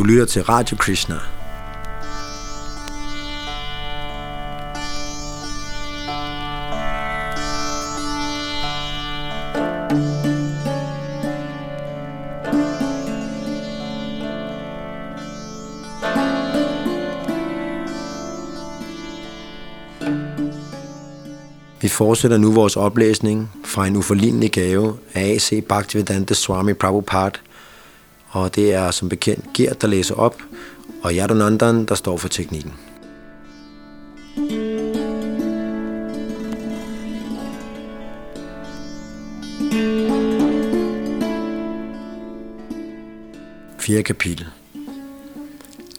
Du lytter til Radio Krishna. Vi fortsætter nu vores oplæsning fra en uforlignelig gave af A.C. Bhaktivedanta Swami Prabhupada, og det er som bekendt Gert, der læser op, og Yadunandan, der står for teknikken. Fjerde kapitel.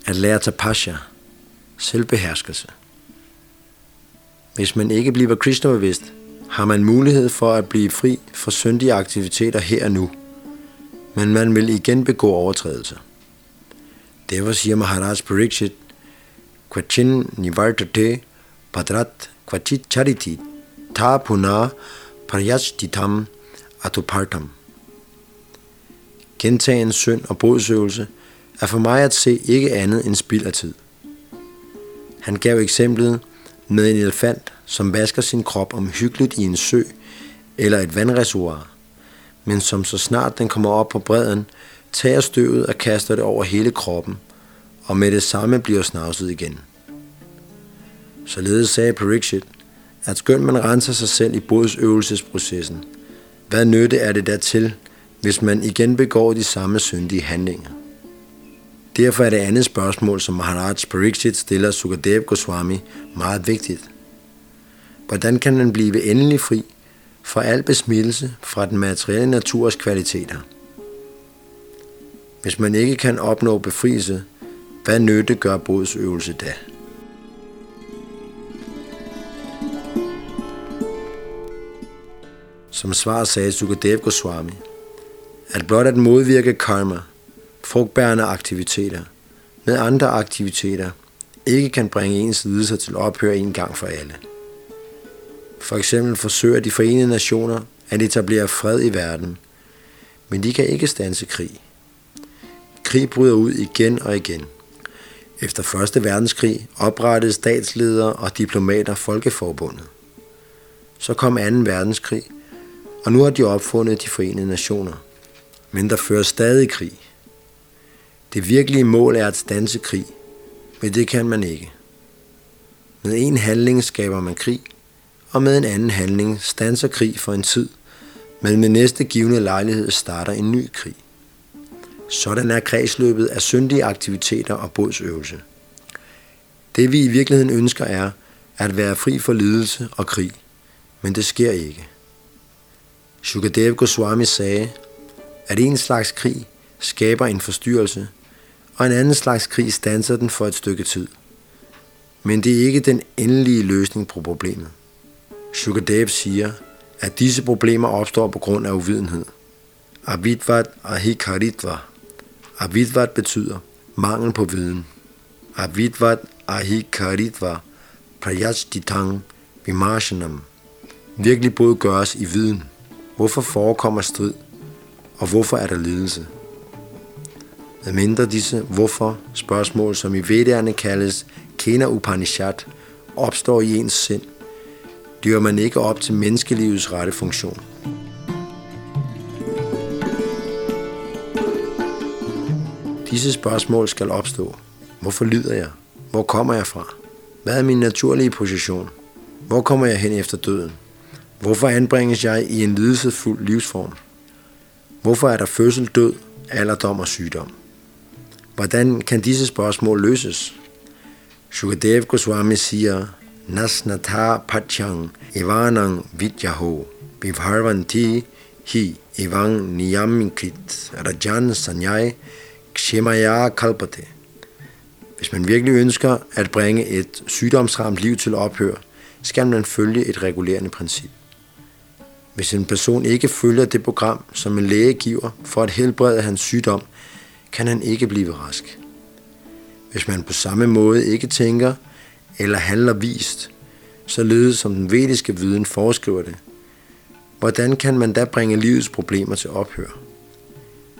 At lære tapasya, selvbeherskelse. Hvis man ikke bliver kristnebevidst, har man mulighed for at blive fri for syndige aktiviteter her og nu. Men man vil igen begå overtrædelser. Derfor siger Maharaj Pariksit, Kvachin nivartate padrat kvachit chariti ta puna paryashtitam atupartam. Gentagen synd og bodsøvelse er for mig at se ikke andet end spild af tid. Han gav eksemplet med en elefant, som vasker sin krop omhyggeligt i en sø eller et vandreservoir, men som så snart den kommer op på bredden, tager støvet og kaster det over hele kroppen, og med det samme bliver snavset igen. Således sagde Parikshit, at skønt man renser sig selv i bodsøvelsesprocessen, hvad nytte er det dertil, hvis man igen begår de samme syndige handlinger? Derfor er det andet spørgsmål, som Maharaj Pariksit stiller Sukadev Goswami, meget vigtigt. Hvordan kan man blive endelig fri for al besmittelse fra den materielle naturs kvaliteter? Hvis man ikke kan opnå befrielse, hvad nytte gør bodsøvelse da? Som svar sagde Sukadev Goswami, at blot at modvirke karma – frugtbærende aktiviteter med andre aktiviteter ikke kan bringe ens lidelser til ophør en gang for alle. For eksempel forsøger de forenede nationer at etablere fred i verden, men de kan ikke stanse krig. Krig bryder ud igen og igen. Efter 1. verdenskrig oprettede statsledere og diplomater Folkeforbundet. Så kom 2. verdenskrig, og nu har de opfundet de forenede nationer. Men der fører stadig krig. Det virkelige mål er at stanse krig, men det kan man ikke. Med en handling skaber man krig, og med en anden handling stanser krig for en tid, men med næste givende lejlighed starter en ny krig. Sådan er kredsløbet af syndige aktiviteter og bodsøvelse. Det vi i virkeligheden ønsker er at være fri for lidelse og krig, men det sker ikke. Shukadev Goswami sagde, at en slags krig skaber en forstyrrelse, og en anden slags krig stanser den for et stykke tid. Men det er ikke den endelige løsning på problemet. Sukadev siger, at disse problemer opstår på grund af uvidenhed. Avidvat ahikaritva. Avidvat betyder mangel på viden. Avidvat ahikaritva prayashtitang vimarshanam. Virkelig både gøres i viden. Hvorfor forekommer strid? Og hvorfor er der lidelse? medmindre disse hvorfor spørgsmål, som i Vedderne kaldes Kena Upanishad, opstår i ens sind, dyrer man ikke op til menneskelivets rette funktion. Disse spørgsmål skal opstå. Hvorfor lider jeg? Hvor kommer jeg fra? Hvad er min naturlige position? Hvor kommer jeg hen efter døden? Hvorfor anbringes jeg i en lidelsesfuld livsform? Hvorfor er der fødsel, død, alderdom og sygdom? Hvordan kan disse spørgsmål løses? Shukadev Goswami siger, Nasnatha Pachang Ivanang Vidyaho Vivharvanti Hi Evang Niyamikrit Rajan Sanyai Kshemaya Kalpate. Hvis man virkelig ønsker at bringe et sygdomsramt liv til ophør, skal man følge et regulerende princip. Hvis en person ikke følger det program, som en læge giver for at helbrede hans sygdom, kan han ikke blive rask. Hvis man på samme måde ikke tænker eller handler vist, således som den vediske viden foreskriver det, hvordan kan man da bringe livets problemer til ophør?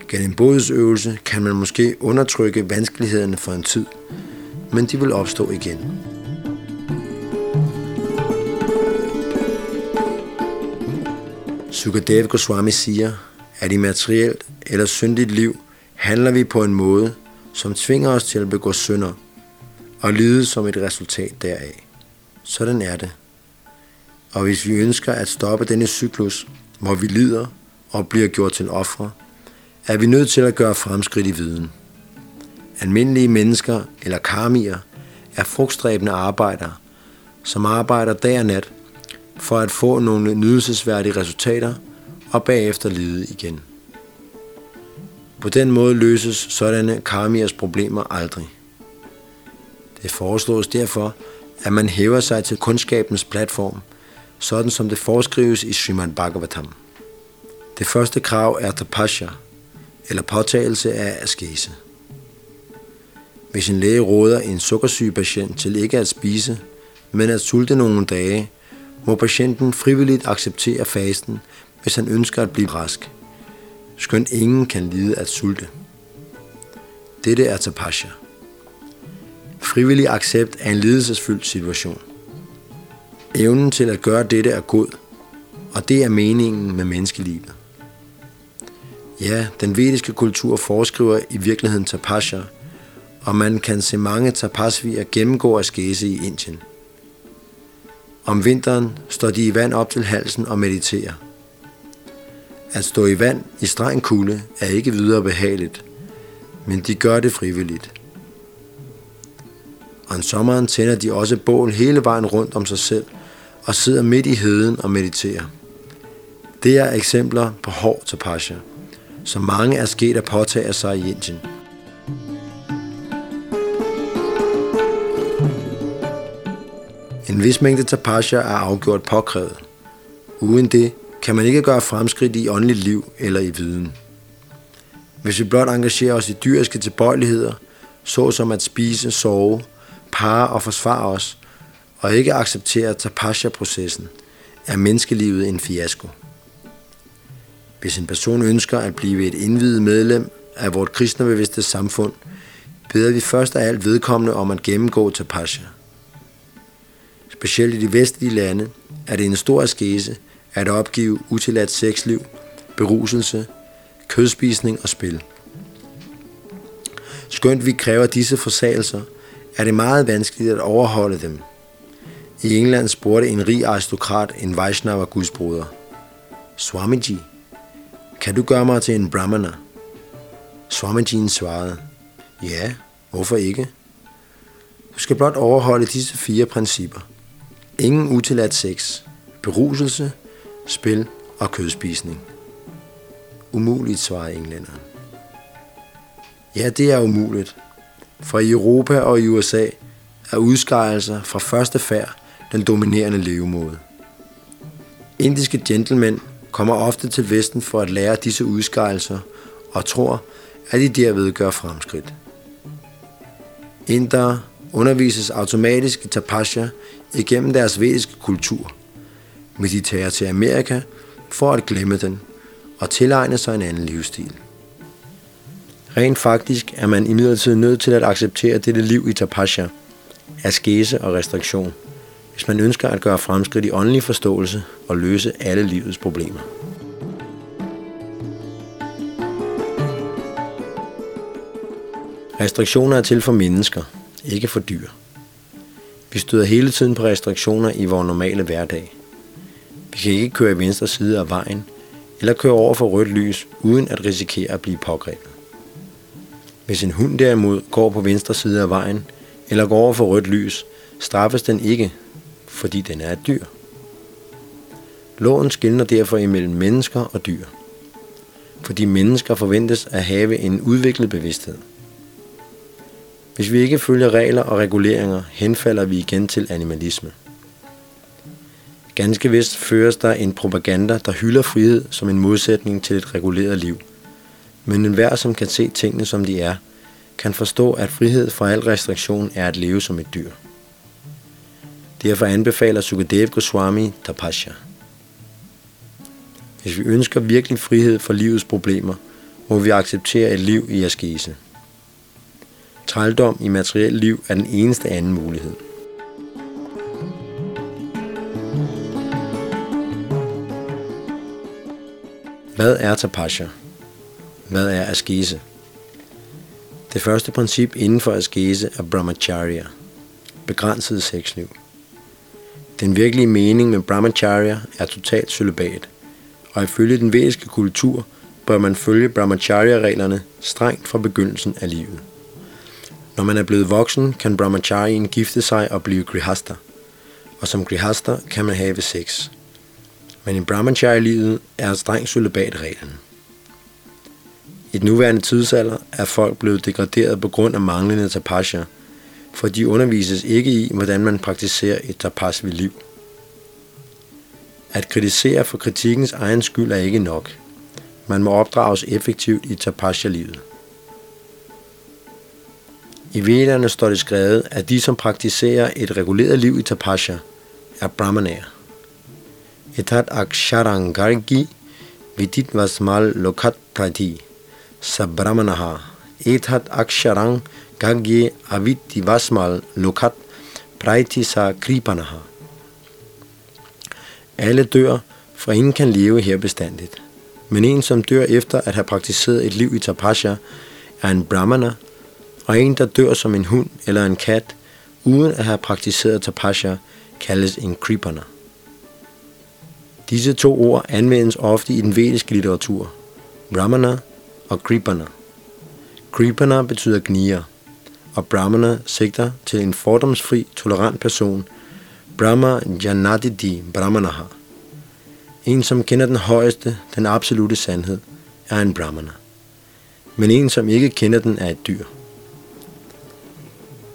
Gennem bodsøvelse kan man måske undertrykke vanskelighederne for en tid, men de vil opstå igen. Sukadev Goswami siger, at i materielt eller syndigt liv handler vi på en måde, som tvinger os til at begå synder og lide som et resultat deraf. Sådan er det. Og hvis vi ønsker at stoppe denne cyklus, hvor vi lider og bliver gjort til ofre, er vi nødt til at gøre fremskridt i viden. Almindelige mennesker eller karmier er frugtstræbende arbejdere, som arbejder dag og nat for at få nogle nydelsesværdige resultater og bagefter lide igen. På den måde løses sådanne karmiers problemer aldrig. Det foreslås derfor, at man hæver sig til kundskabens platform, sådan som det foreskrives i Srimad Bhagavatam. Det første krav er tapasya, eller påtagelse af askese. Hvis en læge råder en sukkersyg patient til ikke at spise, men at sulte nogle dage, må patienten frivilligt acceptere fasten, hvis han ønsker at blive rask. Skønt ingen kan lide at sulte. Dette er tapasya. Frivillig accept er en lidelsesfyldt situation. Evnen til at gøre dette er god, og det er meningen med menneskelivet. Ja, den vediske kultur foreskriver i virkeligheden tapasya, og man kan se mange tapasvier gennemgå askese i Indien. Om vinteren står de i vand op til halsen og mediterer. At stå i vand i streng kulde er ikke videre behageligt, men de gør det frivilligt. Og om sommeren tænder de også bål hele vejen rundt om sig selv og sidder midt i heden og mediterer. Det er eksempler på hård tapasya som mange er sket at påtage sig i Indien. En vis mængde tapasya er afgjort påkrævet. Uden det kan man ikke gøre fremskridt i åndeligt liv eller i viden. Hvis vi blot engagerer os i dyriske tilbøjeligheder, såsom at spise, sove, pare og forsvare os, og ikke accepterer tapasya-processen, er menneskelivet en fiasko. Hvis en person ønsker at blive et indvidet medlem af vort kristnebevidste samfund, beder vi først af alt vedkommende om at gennemgå tapasya. Specielt i de vestlige lande er det en stor askese at opgive utilladt sexliv, beruselse, kødspisning og spil. Skønt vi kræver disse forsagelser, er det meget vanskeligt at overholde dem. I England spurgte en rig aristokrat en Vaishnava gudsbruder. Swamiji, kan du gøre mig til en brahmana? Swamijin svarede, ja, hvorfor ikke? Du skal blot overholde disse fire principper. Ingen utilladt sex, beruselse, spil og kødspisning. Umuligt, svarede englænderen. Ja, det er umuligt, for i Europa og i USA er udskejelser fra første færd den dominerende levemåde. Indiske gentlemen kommer ofte til Vesten for at lære disse udskejelser og tror, at de derved gør fremskridt. Indere undervises automatisk i tapasya igennem deres vediske kultur, men de tager til Amerika for at glemme den og tilegne sig en anden livsstil. Rent faktisk er man imidlertid nødt til at acceptere dette liv i tapasya, askese og restriktion – hvis man ønsker at gøre fremskridt i åndelig forståelse og løse alle livets problemer. Restriktioner er til for mennesker, ikke for dyr. Vi støder hele tiden på restriktioner i vores normale hverdag. Vi kan ikke køre i venstre side af vejen, eller køre over for rødt lys, uden at risikere at blive pågrebet. Hvis en hund derimod går på venstre side af vejen, eller går over for rødt lys, straffes den ikke, fordi den er et dyr. Loven skiller derfor imellem mennesker og dyr, fordi mennesker forventes at have en udviklet bevidsthed. Hvis vi ikke følger regler og reguleringer, henfalder vi igen til animalisme. Ganske vist føres der en propaganda, der hylder frihed som en modsætning til et reguleret liv. Men enhver, som kan se tingene som de er, kan forstå, at frihed fra al restriktion er at leve som et dyr. Derfor anbefaler Sukadev Goswami Tapasya. Hvis vi ønsker virkelig frihed fra livets problemer, må vi acceptere et liv i askese. Trældom i materielt liv er den eneste anden mulighed. Hvad er tapasya? Hvad er askese? Det første princip inden for askese er brahmacharya, begrænset sexliv. Den virkelige mening med brahmacharya er totalt celibat, og ifølge den vediske kultur bør man følge brahmacharya-reglerne strengt fra begyndelsen af livet. Når man er blevet voksen, kan brahmacharien gifte sig og blive grihasta, og som grihasta kan man have sex. Men i brahmacharya-livet er strengt celibat reglen. I den nuværende tidsalder er folk blevet degraderet på grund af manglende tapasya, for de undervises ikke i, hvordan man praktiserer et tapas ved liv. At kritisere for kritikkens egen skyld er ikke nok. Man må opdrages effektivt i tapasya-livet. I vederne står det skrevet, at de, som praktiserer et reguleret liv i tapasya, er brahmaner. Etat aksharangargi vidit vasmal lokat prati Sabramanaha, ethat aksharang gagye avitti vasmal lokat praitisa kripanaha. Alle dør, for ingen kan leve her bestandigt. Men en, som dør efter at have praktiseret et liv i tapasya, er en brahmana, og en, der dør som en hund eller en kat, uden at have praktiseret tapasya, kaldes en kripana. Disse to ord anvendes ofte i den vediske litteratur, brahmana og kripana. Kripana betyder gnier, og brahmana sigter til en fordomsfri, tolerant person, Brahma Janadidi Brahmanaha. En, som kender den højeste, den absolute sandhed, er en brahmana. Men en, som ikke kender den, er et dyr.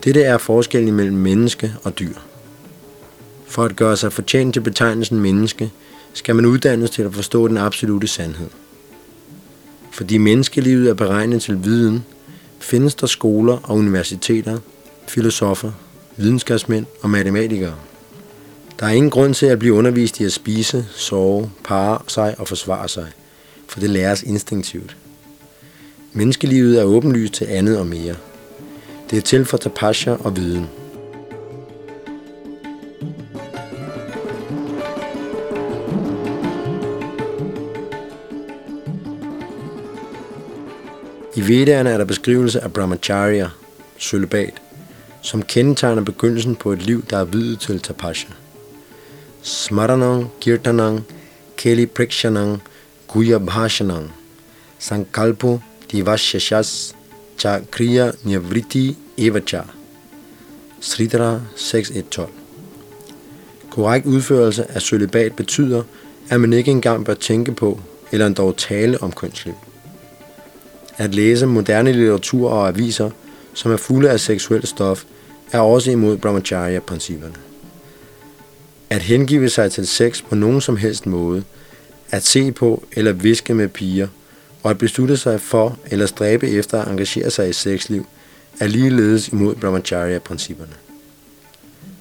Dette er forskellen mellem menneske og dyr. For at gøre sig fortjent til betegnelsen menneske, skal man uddannes til at forstå den absolute sandhed. Fordi menneskelivet er beregnet til viden, findes der skoler og universiteter, filosofer, videnskabsmænd og matematikere. Der er ingen grund til at blive undervist i at spise, sove, parre sig og forsvare sig, for det læres instinktivt. Menneskelivet er åbenlyst til andet og mere. Det er til for tapasja og viden. I Vedderne er der beskrivelse af brahmacharya, sølibat, som kendetegner begyndelsen på et liv, der er videt til tapasya. Smaranang, Kirtanang, Keli Prikshanang, Guya Bhashanang, Sankalpo, Divashashas, Cha Kriya Nyavriti Evacha. Sridhara 6.1.12 Korrekt udførelse af sølibat betyder, at man ikke engang bør tænke på eller endda tale om kønsliv. At læse moderne litteratur og aviser, som er fulde af seksuelt stof, er også imod brahmacharya-principperne. At hengive sig til sex på nogen som helst måde, at se på eller viske med piger, og at beslutte sig for eller stræbe efter at engagere sig i sexliv, er ligeledes imod brahmacharya-principperne.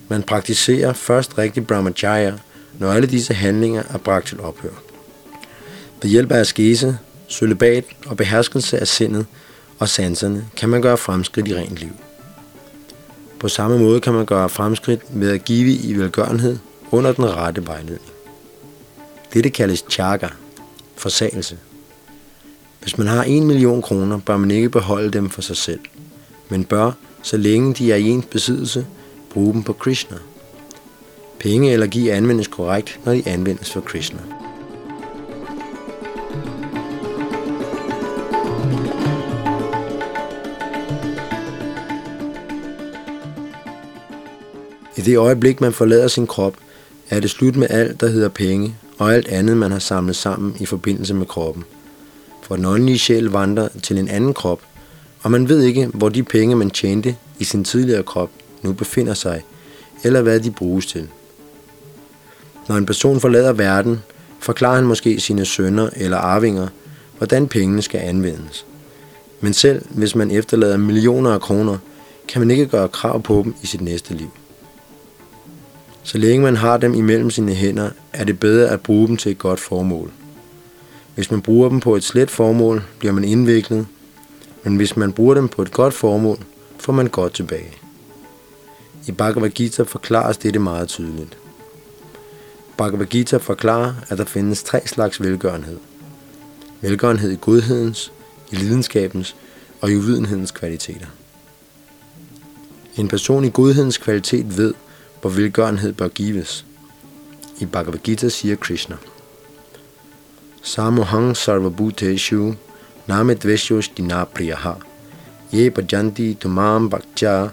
Man praktiserer først rigtig brahmacharya, når alle disse handlinger er bragt til ophør. Ved hjælp af askese, Sølibat og beherskelse af sindet og sanserne kan man gøre fremskridt i rent liv. På samme måde kan man gøre fremskridt ved at give i velgørenhed under den rette vejledning. Dette kaldes chaga, forsagelse. Hvis man har 1 million kroner, bør man ikke beholde dem for sig selv, men bør, så længe de er i ens besiddelse, bruge dem på Krishna. Penge eller give anvendes korrekt, når de anvendes for Krishna. I det øjeblik, man forlader sin krop, er det slut med alt, der hedder penge, og alt andet, man har samlet sammen i forbindelse med kroppen. For den åndelige sjæl vandrer til en anden krop, og man ved ikke, hvor de penge, man tjente i sin tidligere krop, nu befinder sig, eller hvad de bruges til. Når en person forlader verden, forklarer han måske sine sønner eller arvinger, hvordan pengene skal anvendes. Men selv hvis man efterlader millioner af kroner, kan man ikke gøre krav på dem i sit næste liv. Så længe man har dem imellem sine hænder, er det bedre at bruge dem til et godt formål. Hvis man bruger dem på et slet formål, bliver man indviklet, men hvis man bruger dem på et godt formål, får man godt tilbage. I Bhagavad Gita forklares dette meget tydeligt. Bhagavad Gita forklarer, at der findes tre slags velgørenhed. Velgørenhed i godhedens, i lidenskabens og i uvidenhedens kvaliteter. En person i godhedens kvalitet ved, hvor velgørenhed bør gives. I Bhagavad Gita siger Krishna, Samohang sarvabhuteshu namedveshyos dinapriyaha ye bhajanti tumam bhaktya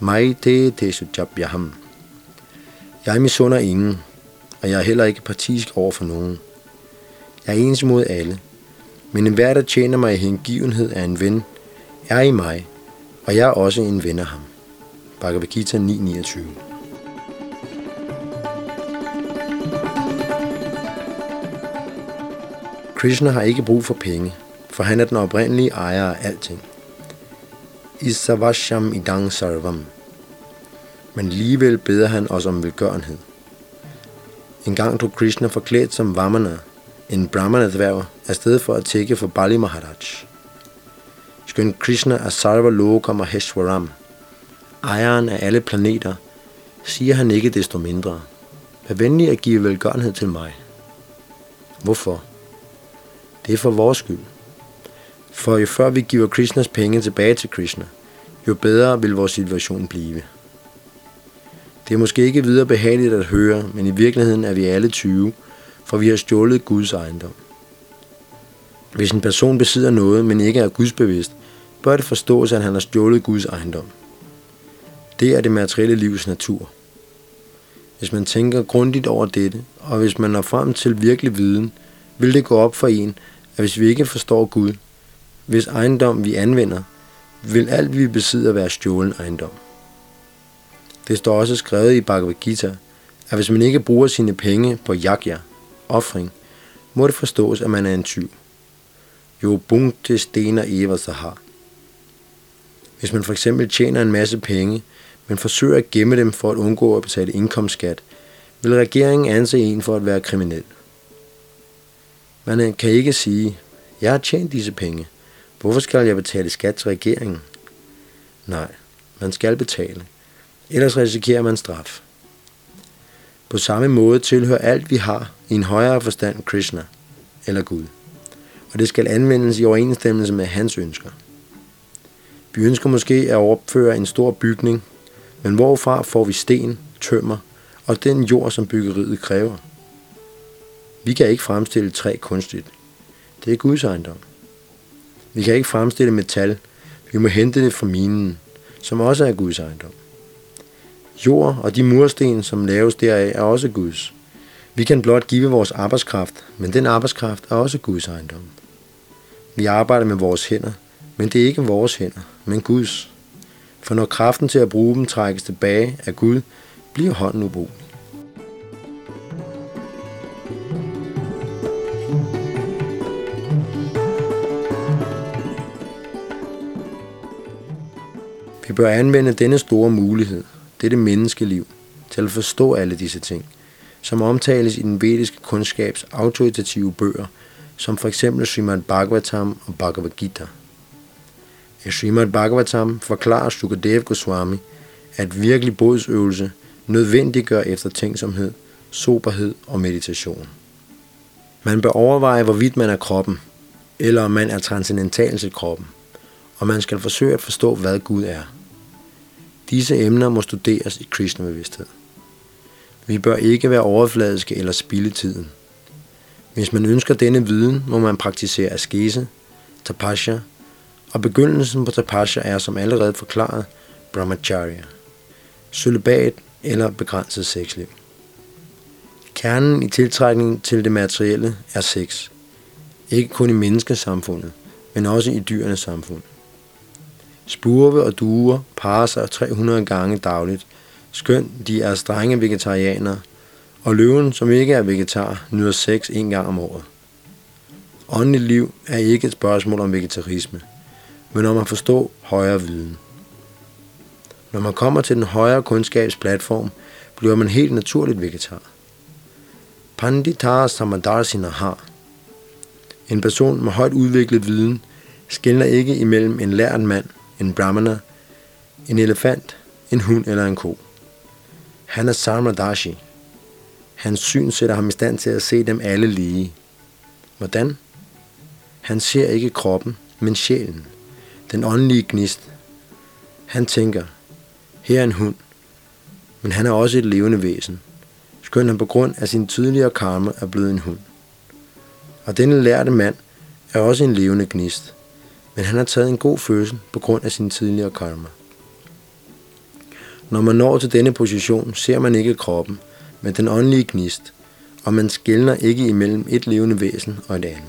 maite tesu jabhyaham. Jeg misunder ingen, og jeg er heller ikke partisk over for nogen. Jeg er ens mod alle, men enhver, der tjener mig i hengivenhed af en ven, er i mig, og jeg er også en ven af ham. Bhagavad Gita 9.29 Krishna har ikke brug for penge, for han er den oprindelige ejer af alting. Isavasham idang sarvam. Men alligevel beder han os om velgørenhed. En gang tog Krishna forklædt som Vamana, en brahmana-dværg, afsted for at tække for Bali Maharaj. Skøn Krishna er Sarva Loka Maheshwaram, ejeren af alle planeter, siger han ikke desto mindre. Vær venlig at give velgørenhed til mig. Hvorfor? Det er for vores skyld. For jo før vi giver Krishnas penge tilbage til Krishna, jo bedre vil vores situation blive. Det er måske ikke videre behageligt at høre, men i virkeligheden er vi alle 20, for vi har stjålet Guds ejendom. Hvis en person besidder noget, men ikke er gudsbevidst, bør det forstås, at han har stjålet Guds ejendom. Det er det materielle livs natur. Hvis man tænker grundigt over dette, og hvis man når frem til virkelig viden, vil det gå op for en, at hvis vi ikke forstår Gud, hvis ejendom vi anvender, vil alt vi besidder være stjålen ejendom. Det står også skrevet i Bhagavad Gita, at hvis man ikke bruger sine penge på yakya, offring, må det forstås, at man er en tyv. Jo bunte stener eva har. Hvis man for eksempel tjener en masse penge, men forsøger at gemme dem for at undgå at betale indkomstskat, vil regeringen anse en for at være kriminel. Man kan ikke sige, jeg har tjent disse penge. Hvorfor skal jeg betale skat til regeringen? Nej, man skal betale. Ellers risikerer man straf. På samme måde tilhører alt, vi har, i en højere forstand Krishna, eller Gud. Og det skal anvendes i overensstemmelse med hans ønsker. Vi ønsker måske at opføre en stor bygning, men hvorfra får vi sten, tømmer og den jord, som byggeriet kræver? Vi kan ikke fremstille træ kunstigt. Det er Guds ejendom. Vi kan ikke fremstille metal. Vi må hente det fra minen, som også er Guds ejendom. Jord og de mursten, som laves deraf, er også Guds. Vi kan blot give vores arbejdskraft, men den arbejdskraft er også Guds ejendom. Vi arbejder med vores hænder, men det er ikke vores hænder, men Guds. For når kraften til at bruge dem trækkes tilbage af Gud, bliver hånden ubrugelig. Bør anvende denne store mulighed, dette menneskeliv, til at forstå alle disse ting, som omtales i den vediske kundskabs autoritative bøger, som for eksempel Srimad Bhagavatam og Bhagavad Gita. I Srimad Bhagavatam forklarer Sukadev Goswami, at virkelig bodsøvelse nødvendiggør eftertænksomhed, soberhed og meditation. Man bør overveje, hvorvidt man er kroppen, eller om man er transcendental til kroppen, og man skal forsøge at forstå, hvad Gud er. Disse emner må studeres i Krishna-bevidsthed. Vi bør ikke være overfladiske eller spilde tiden. Hvis man ønsker denne viden, må man praktisere askese, tapasya, og begyndelsen på tapasya er som allerede forklaret brahmacharya, celibat eller begrænset sexliv. Kernen i tiltrækningen til det materielle er sex. Ikke kun i menneskesamfundet, men også i dyrenes samfund. Spurve og duer parer sig 300 gange dagligt, skønt de er strenge vegetarianere, og løven, som ikke er vegetar, nyder sex en gang om året. Åndeligt liv er ikke et spørgsmål om vegetarisme, men om at forstå højere viden. Når man kommer til den højere kundskabsplatform, bliver man helt naturligt vegetar. Panditar Samadarsina har. En person med højt udviklet viden skiller ikke imellem en lært mand, en brahmana, en elefant, en hund eller en ko. Han er Sarmadashi. Hans syn sætter ham i stand til at se dem alle lige. Hvordan? Han ser ikke kroppen, men sjælen, den åndelige gnist. Han tænker, her er en hund, men han er også et levende væsen, skønt han på grund af sin tidligere karma er blevet en hund. Og denne lærte mand er også en levende gnist, men han har taget en god fødsel på grund af sin tidligere karma. Når man når til denne position, ser man ikke kroppen, men den åndelige gnist, og man skældner ikke imellem et levende væsen og et andet.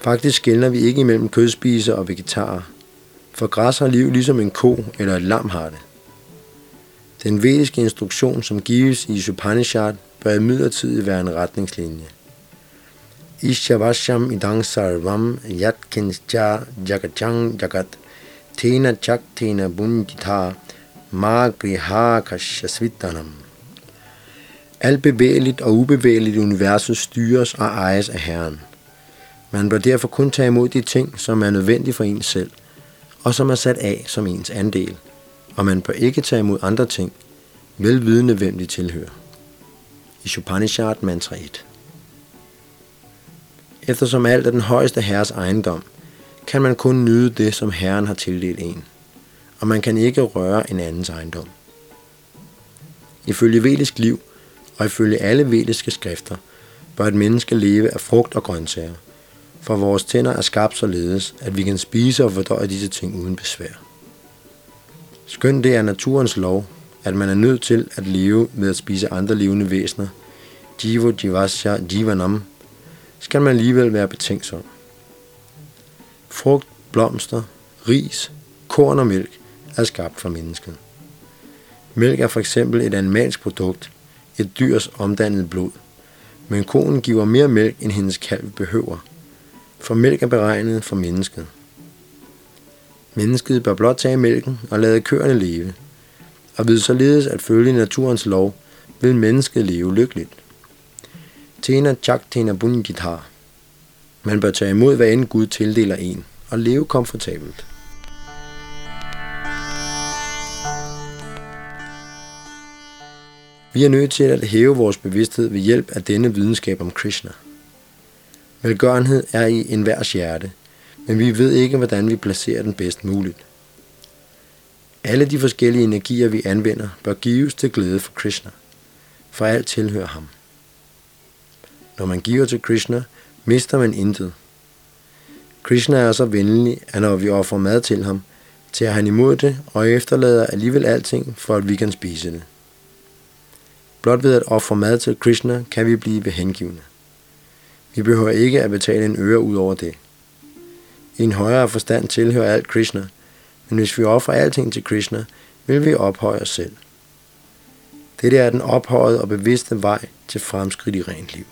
Faktisk skældner vi ikke imellem kødspiser og vegetarer, for græs har liv ligesom en ko eller et lam har det. Den vediske instruktion, som gives i Upanishad, bør imidlertid være en retningslinje. Ishavasham idang sarvam yatkinscha jagachang jagat tena tena bunjita ma griha kashasvitanam. Alt bevægeligt og ubevægeligt i universet styres og ejes af Herren. Man bør derfor kun tage imod de ting, som er nødvendige for ens selv, og som er sat af som ens andel, og man bør ikke tage imod andre ting, velvidende hvem de tilhører. I Upanishad mantra 1 Eftersom alt er den højeste herres ejendom, kan man kun nyde det, som herren har tildelt en, og man kan ikke røre en andens ejendom. Ifølge vedisk liv og ifølge alle vediske skrifter, bør et menneske leve af frugt og grøntsager, for vores tænder er skabt således, at vi kan spise og fordøje disse ting uden besvær. Skønt det er naturens lov, at man er nødt til at leve ved at spise andre levende væsener, jivo jivasya jivanam, skal man alligevel være betænksom. Frugt, blomster, ris, korn og mælk er skabt for mennesket. Mælk er for eksempel et animalsk produkt, et dyrs omdannede blod, men konen giver mere mælk, end hendes kalv behøver, for mælk er beregnet for mennesket. Mennesket bør blot tage mælken og lade køerne leve, og ved således at følge naturens lov, vil mennesket leve lykkeligt. Tena chak tena bunjithar. Man bør tage imod, hvad end Gud tildeler en, og leve komfortabelt. Vi er nødt til at hæve vores bevidsthed ved hjælp af denne videnskab om Krishna. Velgørenhed er i enhver hjerte, men vi ved ikke, hvordan vi placerer den bedst muligt. Alle de forskellige energier, vi anvender, bør gives til glæde for Krishna, for alt tilhører ham. Når man giver til Krishna, mister man intet. Krishna er så venlig, at når vi offrer mad til ham, tager han imod det og efterlader alligevel alting, for at vi kan spise det. Blot ved at ofre mad til Krishna, kan vi blive hengivne. Vi behøver ikke at betale en øre ud over det. I en højere forstand tilhører alt Krishna, men hvis vi offrer alting til Krishna, vil vi ophøje os selv. Dette er den ophøjede og bevidste vej til fremskridt i rent liv.